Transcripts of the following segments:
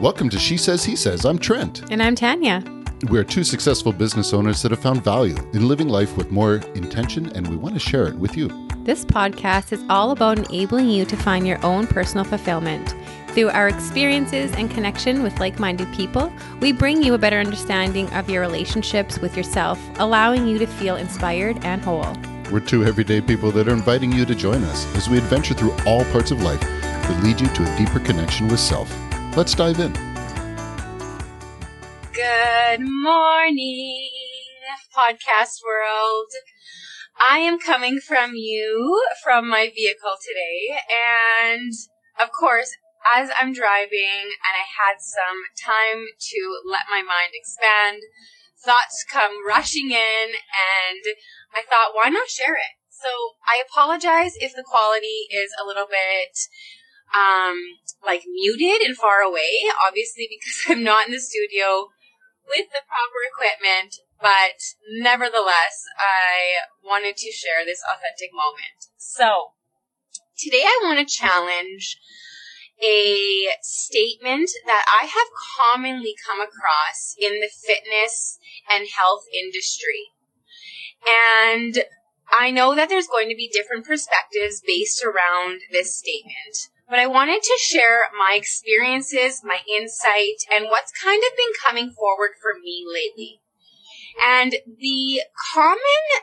Welcome to She Says, He Says. I'm Trent. And I'm Tanya. We're two successful business owners that have found value in living life with more intention, and we want to share it with you. This podcast is all about enabling you to find your own personal fulfillment. Through our experiences and connection with like minded people, we bring you a better understanding of your relationships with yourself, allowing you to feel inspired and whole. We're two everyday people that are inviting you to join us as we adventure through all parts of life that lead you to a deeper connection with self. Let's dive in. Good morning, podcast world. I am coming from you from my vehicle today, and of course, as I'm driving and I had some time to let my mind expand, thoughts come rushing in, and I thought, why not share it? So I apologize if the quality is a little bit um, like muted and far away, obviously because I'm not in the studio with the proper equipment, but nevertheless, I wanted to share this authentic moment. So, today I want to challenge a statement that I have commonly come across in the fitness and health industry. And I know that there's going to be different perspectives based around this statement but I wanted to share my experiences, my insight, and what's kind of been coming forward for me lately. And the common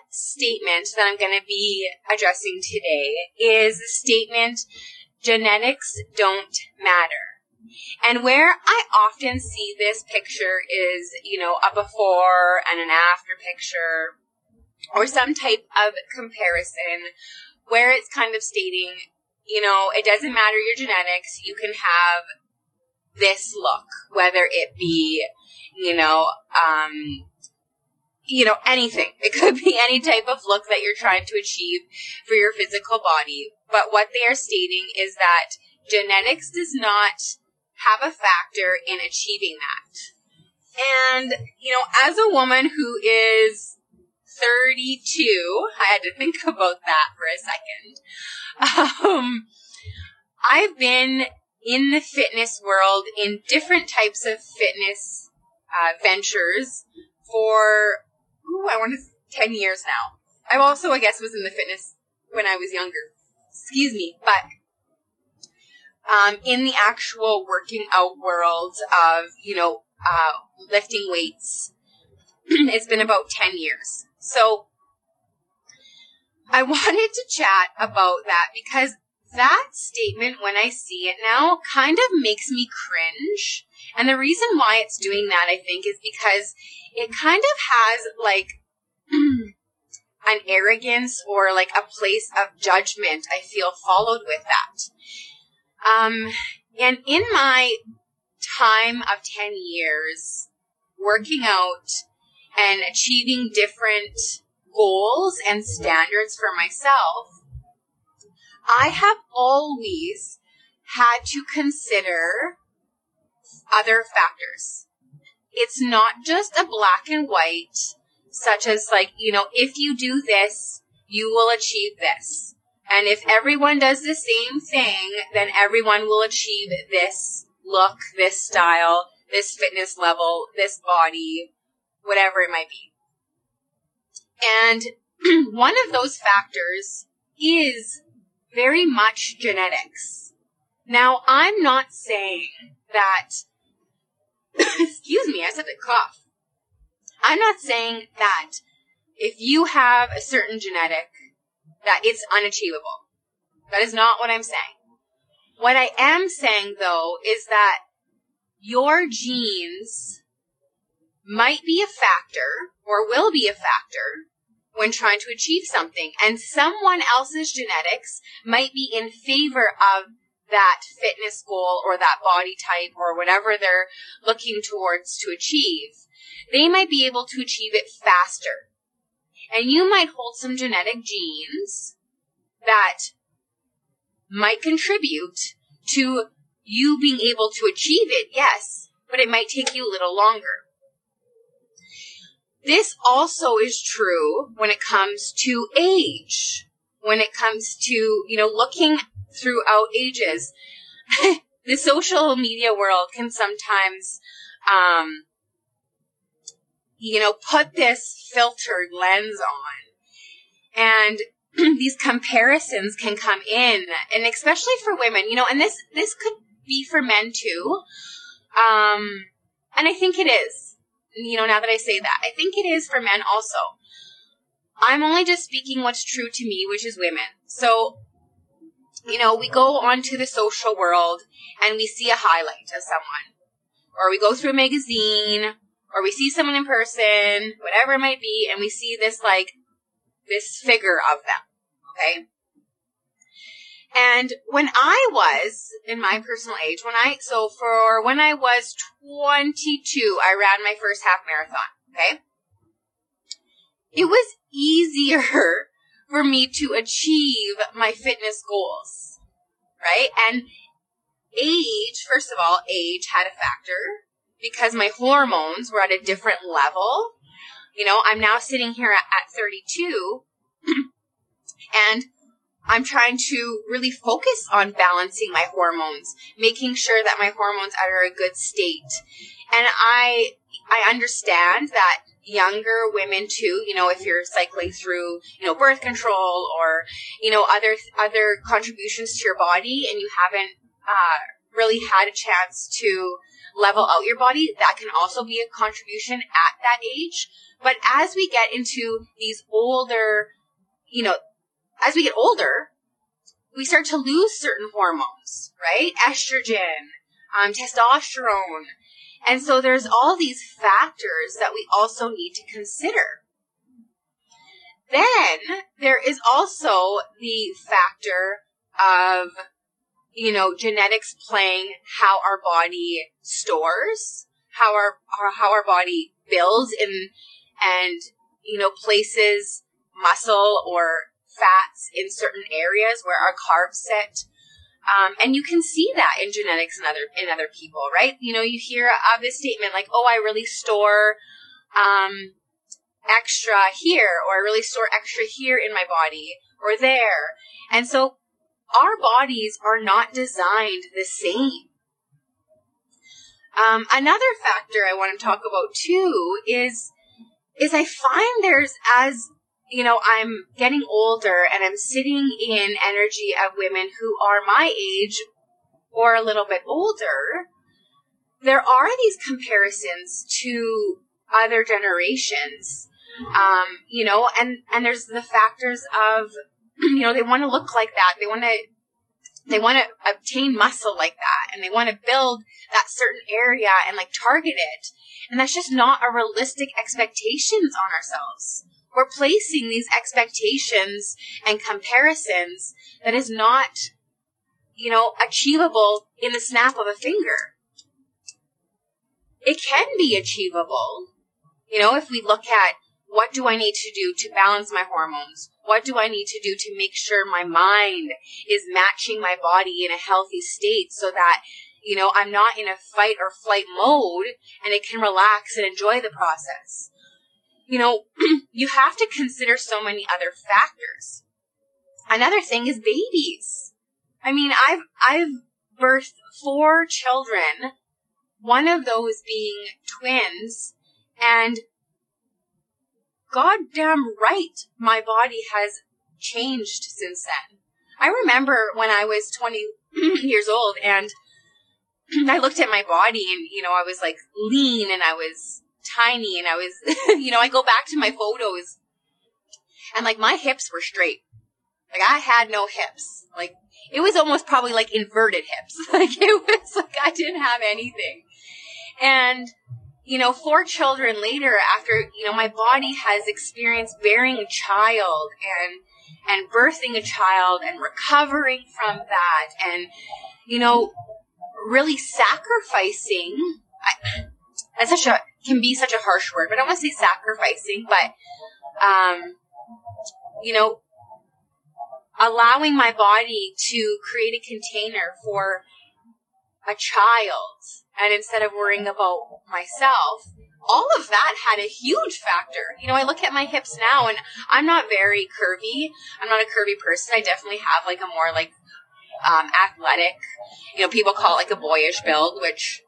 statement that I'm going to be addressing today is the statement, genetics don't matter. And where I often see this picture is, you know, a before and an after picture or some type of comparison where it's kind of stating you know, it doesn't matter your genetics. You can have this look, whether it be, you know, um, you know, anything. It could be any type of look that you're trying to achieve for your physical body. But what they are stating is that genetics does not have a factor in achieving that. And, you know, as a woman who is 32, I had to think about that for a second. Um, I've been in the fitness world in different types of fitness uh, ventures for, ooh, I want to, 10 years now. I've also, I guess, was in the fitness when I was younger. Excuse me, but um, in the actual working out world of, you know, uh, lifting weights, it's been about 10 years. So I wanted to chat about that because that statement, when I see it now, kind of makes me cringe. And the reason why it's doing that, I think, is because it kind of has like an arrogance or like a place of judgment, I feel, followed with that. Um, and in my time of 10 years working out and achieving different goals and standards for myself, I have always had to consider other factors. It's not just a black and white, such as like, you know, if you do this, you will achieve this. And if everyone does the same thing, then everyone will achieve this look, this style, this fitness level, this body, whatever it might be. And one of those factors is very much genetics. Now, I'm not saying that, excuse me, I said to cough. I'm not saying that if you have a certain genetic, that it's unachievable. That is not what I'm saying. What I am saying though is that your genes might be a factor or will be a factor when trying to achieve something. And someone else's genetics might be in favor of that fitness goal or that body type or whatever they're looking towards to achieve. They might be able to achieve it faster. And you might hold some genetic genes that might contribute to you being able to achieve it, yes, but it might take you a little longer. This also is true when it comes to age, when it comes to, you know, looking throughout ages. the social media world can sometimes, um, you know, put this filtered lens on. And these comparisons can come in, and especially for women, you know, and this, this could be for men too. Um, and I think it is, you know, now that I say that, I think it is for men also. I'm only just speaking what's true to me, which is women. So, you know, we go onto the social world and we see a highlight of someone, or we go through a magazine, or we see someone in person, whatever it might be, and we see this like, this figure of them. Okay. And when I was in my personal age, when I, so for when I was 22, I ran my first half marathon. Okay. It was easier for me to achieve my fitness goals. Right. And age, first of all, age had a factor because my hormones were at a different level. You know, I'm now sitting here at, at 32 and I'm trying to really focus on balancing my hormones, making sure that my hormones are in a good state. And I, I understand that younger women too, you know, if you're cycling through, you know, birth control or, you know, other, other contributions to your body and you haven't, uh, really had a chance to level out your body, that can also be a contribution at that age. But as we get into these older, you know, as we get older, we start to lose certain hormones, right? Estrogen, um, testosterone. And so there's all these factors that we also need to consider. Then there is also the factor of, you know, genetics playing how our body stores, how our, our how our body builds in, and, you know, places muscle or fats in certain areas where our carbs sit. Um, and you can see that in genetics and other in other people, right? You know, you hear of this statement like, "Oh, I really store um, extra here, or I really store extra here in my body, or there." And so, our bodies are not designed the same. Um, another factor I want to talk about too is is I find there's as you know, I'm getting older and I'm sitting in energy of women who are my age or a little bit older. There are these comparisons to other generations, um, you know, and, and there's the factors of, you know, they want to look like that. They want to, they want to obtain muscle like that and they want to build that certain area and like target it. And that's just not a realistic expectations on ourselves we're placing these expectations and comparisons that is not, you know, achievable in the snap of a finger. It can be achievable, you know, if we look at what do I need to do to balance my hormones? What do I need to do to make sure my mind is matching my body in a healthy state so that, you know, I'm not in a fight or flight mode and it can relax and enjoy the process? You know, you have to consider so many other factors. Another thing is babies. I mean, I've, I've birthed four children, one of those being twins, and goddamn right, my body has changed since then. I remember when I was 20 years old and I looked at my body and, you know, I was like lean and I was tiny and I was, you know, I go back to my photos and like my hips were straight. Like I had no hips. Like it was almost probably like inverted hips. Like it was like I didn't have anything. And, you know, four children later after, you know, my body has experienced bearing a child and, and birthing a child and recovering from that and, you know, really sacrificing. I, that's such a can be such a harsh word, but I don't want to say sacrificing, but um, you know, allowing my body to create a container for a child, and instead of worrying about myself, all of that had a huge factor. You know, I look at my hips now, and I'm not very curvy. I'm not a curvy person. I definitely have like a more like um, athletic. You know, people call it like a boyish build, which,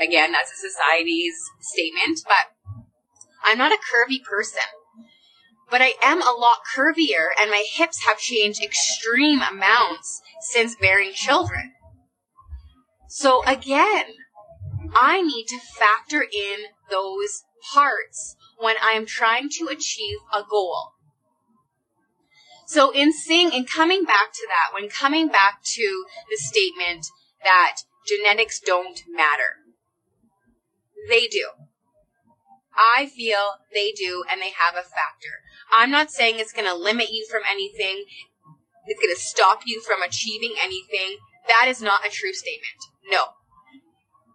again, that's a society's statement, but I'm not a curvy person. But I am a lot curvier, and my hips have changed extreme amounts since bearing children. So again, I need to factor in those parts when I am trying to achieve a goal. So in seeing in coming back to that, when coming back to the statement that genetics don't matter, they do. I feel they do and they have a factor. I'm not saying it's going to limit you from anything. It's going to stop you from achieving anything. That is not a true statement. No.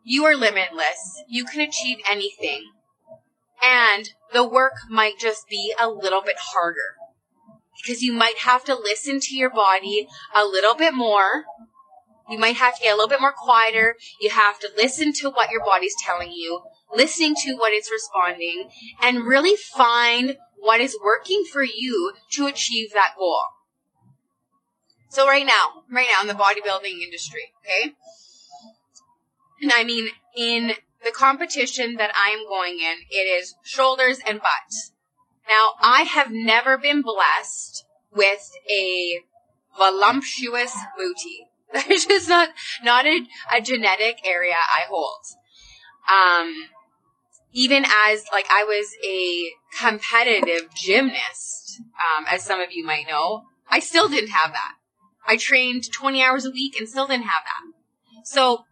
You are limitless. You can achieve anything. And the work might just be a little bit harder. Because you might have to listen to your body a little bit more. You might have to get a little bit more quieter. You have to listen to what your body's telling you, listening to what it's responding, and really find what is working for you to achieve that goal. So right now, right now in the bodybuilding industry, okay? And I mean, in the competition that I am going in, it is shoulders and butt. Now, I have never been blessed with a voluptuous booty. That's just not, not a, a genetic area I hold. Um, even as, like, I was a competitive gymnast, um, as some of you might know, I still didn't have that. I trained 20 hours a week and still didn't have that. So,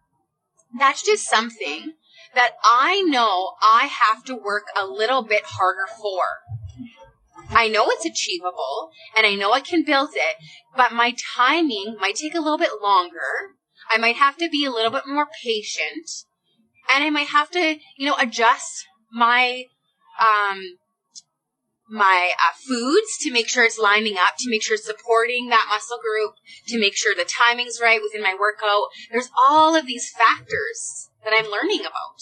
that's just something that I know I have to work a little bit harder for. I know it's achievable and I know I can build it, but my timing might take a little bit longer. I might have to be a little bit more patient and I might have to, you know, adjust my, um, my uh, foods to make sure it's lining up, to make sure it's supporting that muscle group, to make sure the timing's right within my workout. There's all of these factors that I'm learning about.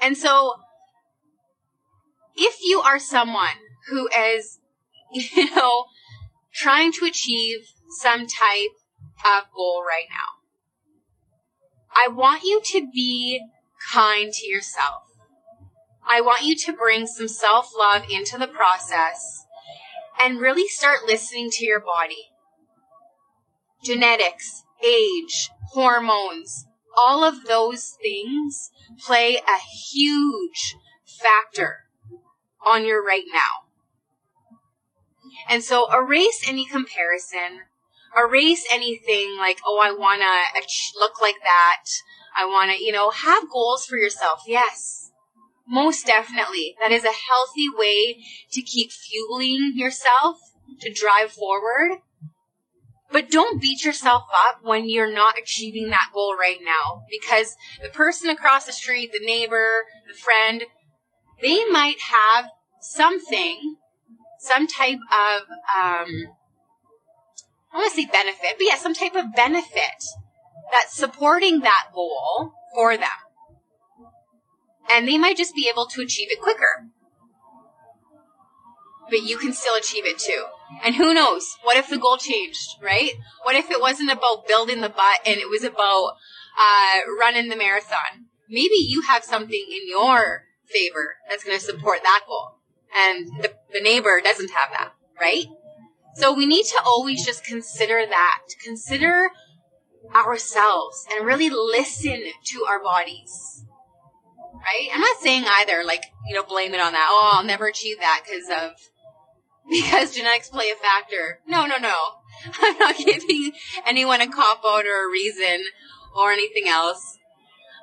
And so, if you are someone who is, you know, trying to achieve some type of goal right now, I want you to be kind to yourself. I want you to bring some self love into the process and really start listening to your body. Genetics, age, hormones, all of those things play a huge factor on your right now. And so erase any comparison, erase anything like, oh, I want to look like that. I want to, you know, have goals for yourself. Yes. Most definitely. That is a healthy way to keep fueling yourself to drive forward. But don't beat yourself up when you're not achieving that goal right now because the person across the street, the neighbor, the friend, they might have something, some type of, um, I want to say benefit, but yeah, some type of benefit that's supporting that goal for them. And they might just be able to achieve it quicker. But you can still achieve it too. And who knows? What if the goal changed, right? What if it wasn't about building the butt and it was about uh, running the marathon? Maybe you have something in your favor that's going to support that goal. And the, the neighbor doesn't have that, right? So we need to always just consider that. Consider ourselves and really listen to our bodies. Right? I'm not saying either, like, you know, blame it on that. Oh, I'll never achieve that because of, because genetics play a factor. No, no, no. I'm not giving anyone a cop out or a reason or anything else.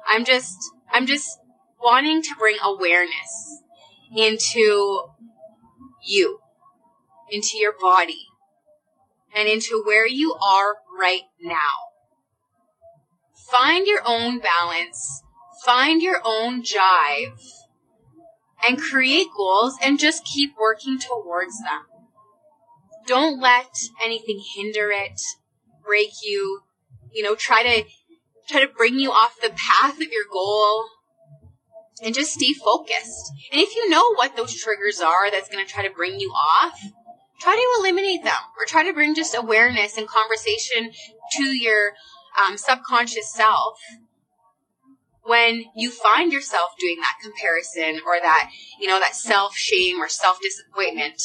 I'm just, I'm just wanting to bring awareness into you into your body and into where you are right now. Find your own balance, find your own jive, and create goals and just keep working towards them. Don't let anything hinder it, break you, you know, try to try to bring you off the path of your goal and just stay focused. And if you know what those triggers are that's going to try to bring you off, try to eliminate them or try to bring just awareness and conversation to your um, subconscious self when you find yourself doing that comparison or that, you know, that self shame or self disappointment.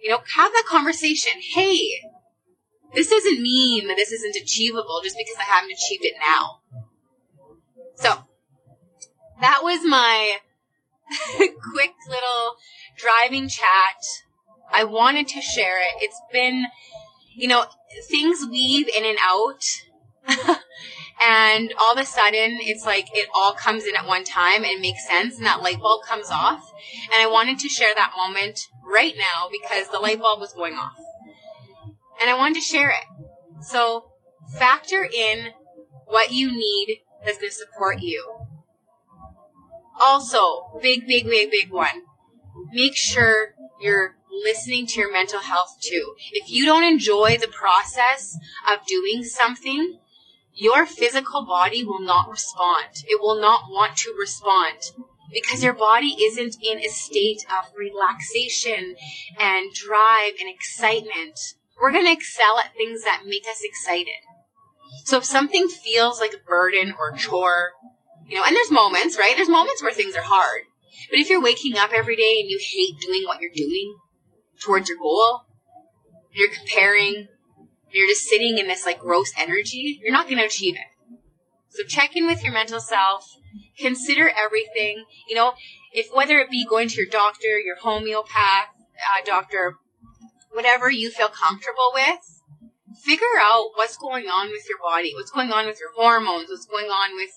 You know, have that conversation. Hey, this doesn't mean that this isn't achievable just because I haven't achieved it now. That was my quick little driving chat. I wanted to share it. It's been, you know, things weave in and out. and all of a sudden, it's like it all comes in at one time and makes sense, and that light bulb comes off. And I wanted to share that moment right now because the light bulb was going off. And I wanted to share it. So factor in what you need that's going to support you. Also, big, big, big, big one. Make sure you're listening to your mental health too. If you don't enjoy the process of doing something, your physical body will not respond. It will not want to respond because your body isn't in a state of relaxation and drive and excitement. We're going to excel at things that make us excited. So if something feels like a burden or chore, you know, and there's moments, right? There's moments where things are hard. But if you're waking up every day and you hate doing what you're doing towards your goal, you're comparing, you're just sitting in this like gross energy, you're not going to achieve it. So check in with your mental self, consider everything, you know, if whether it be going to your doctor, your homeopath, uh, doctor, whatever you feel comfortable with, figure out what's going on with your body, what's going on with your hormones, what's going on with,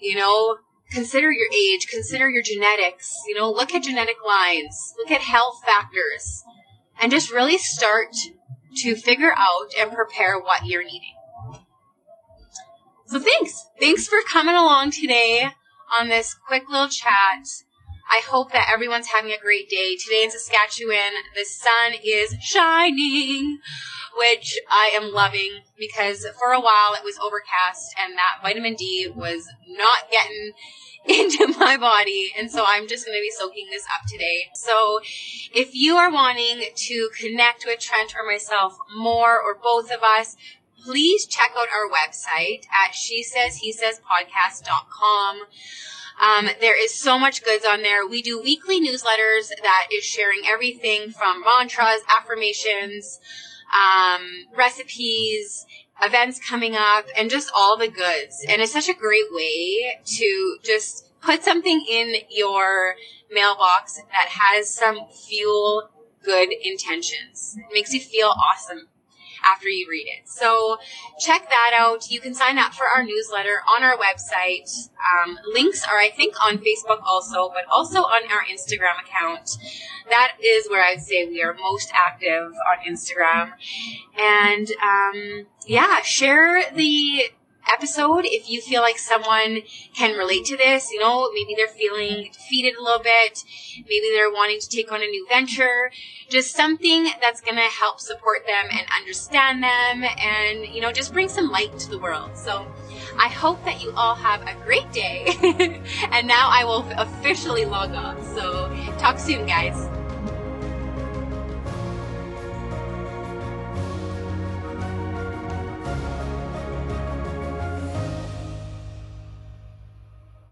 you know, consider your age, consider your genetics, you know, look at genetic lines, look at health factors, and just really start to figure out and prepare what you're needing. So thanks. Thanks for coming along today on this quick little chat. I hope that everyone's having a great day. Today in Saskatchewan, the sun is shining, which I am loving because for a while it was overcast and that vitamin D was not getting into my body. And so I'm just going to be soaking this up today. So if you are wanting to connect with Trent or myself more or both of us, please check out our website at she says he says podcast.com. Um, there is so much goods on there. We do weekly newsletters that is sharing everything from mantras, affirmations, um, recipes, events coming up, and just all the goods. And it's such a great way to just put something in your mailbox that has some fuel good intentions. It makes you feel awesome after you read it. So check that out. You can sign up for our newsletter on our website. Um, links are, I think, on Facebook also, but also on our Instagram account. That is where I'd say we are most active on Instagram. And um, yeah, share the episode if you feel like someone can relate to this. You know, maybe they're feeling defeated a little bit. Maybe they're wanting to take on a new venture. Just something that's going to help support them and understand them and, you know, just bring some light to the world. So I hope that you all have a great day. and now I will officially log off. So talk soon, guys.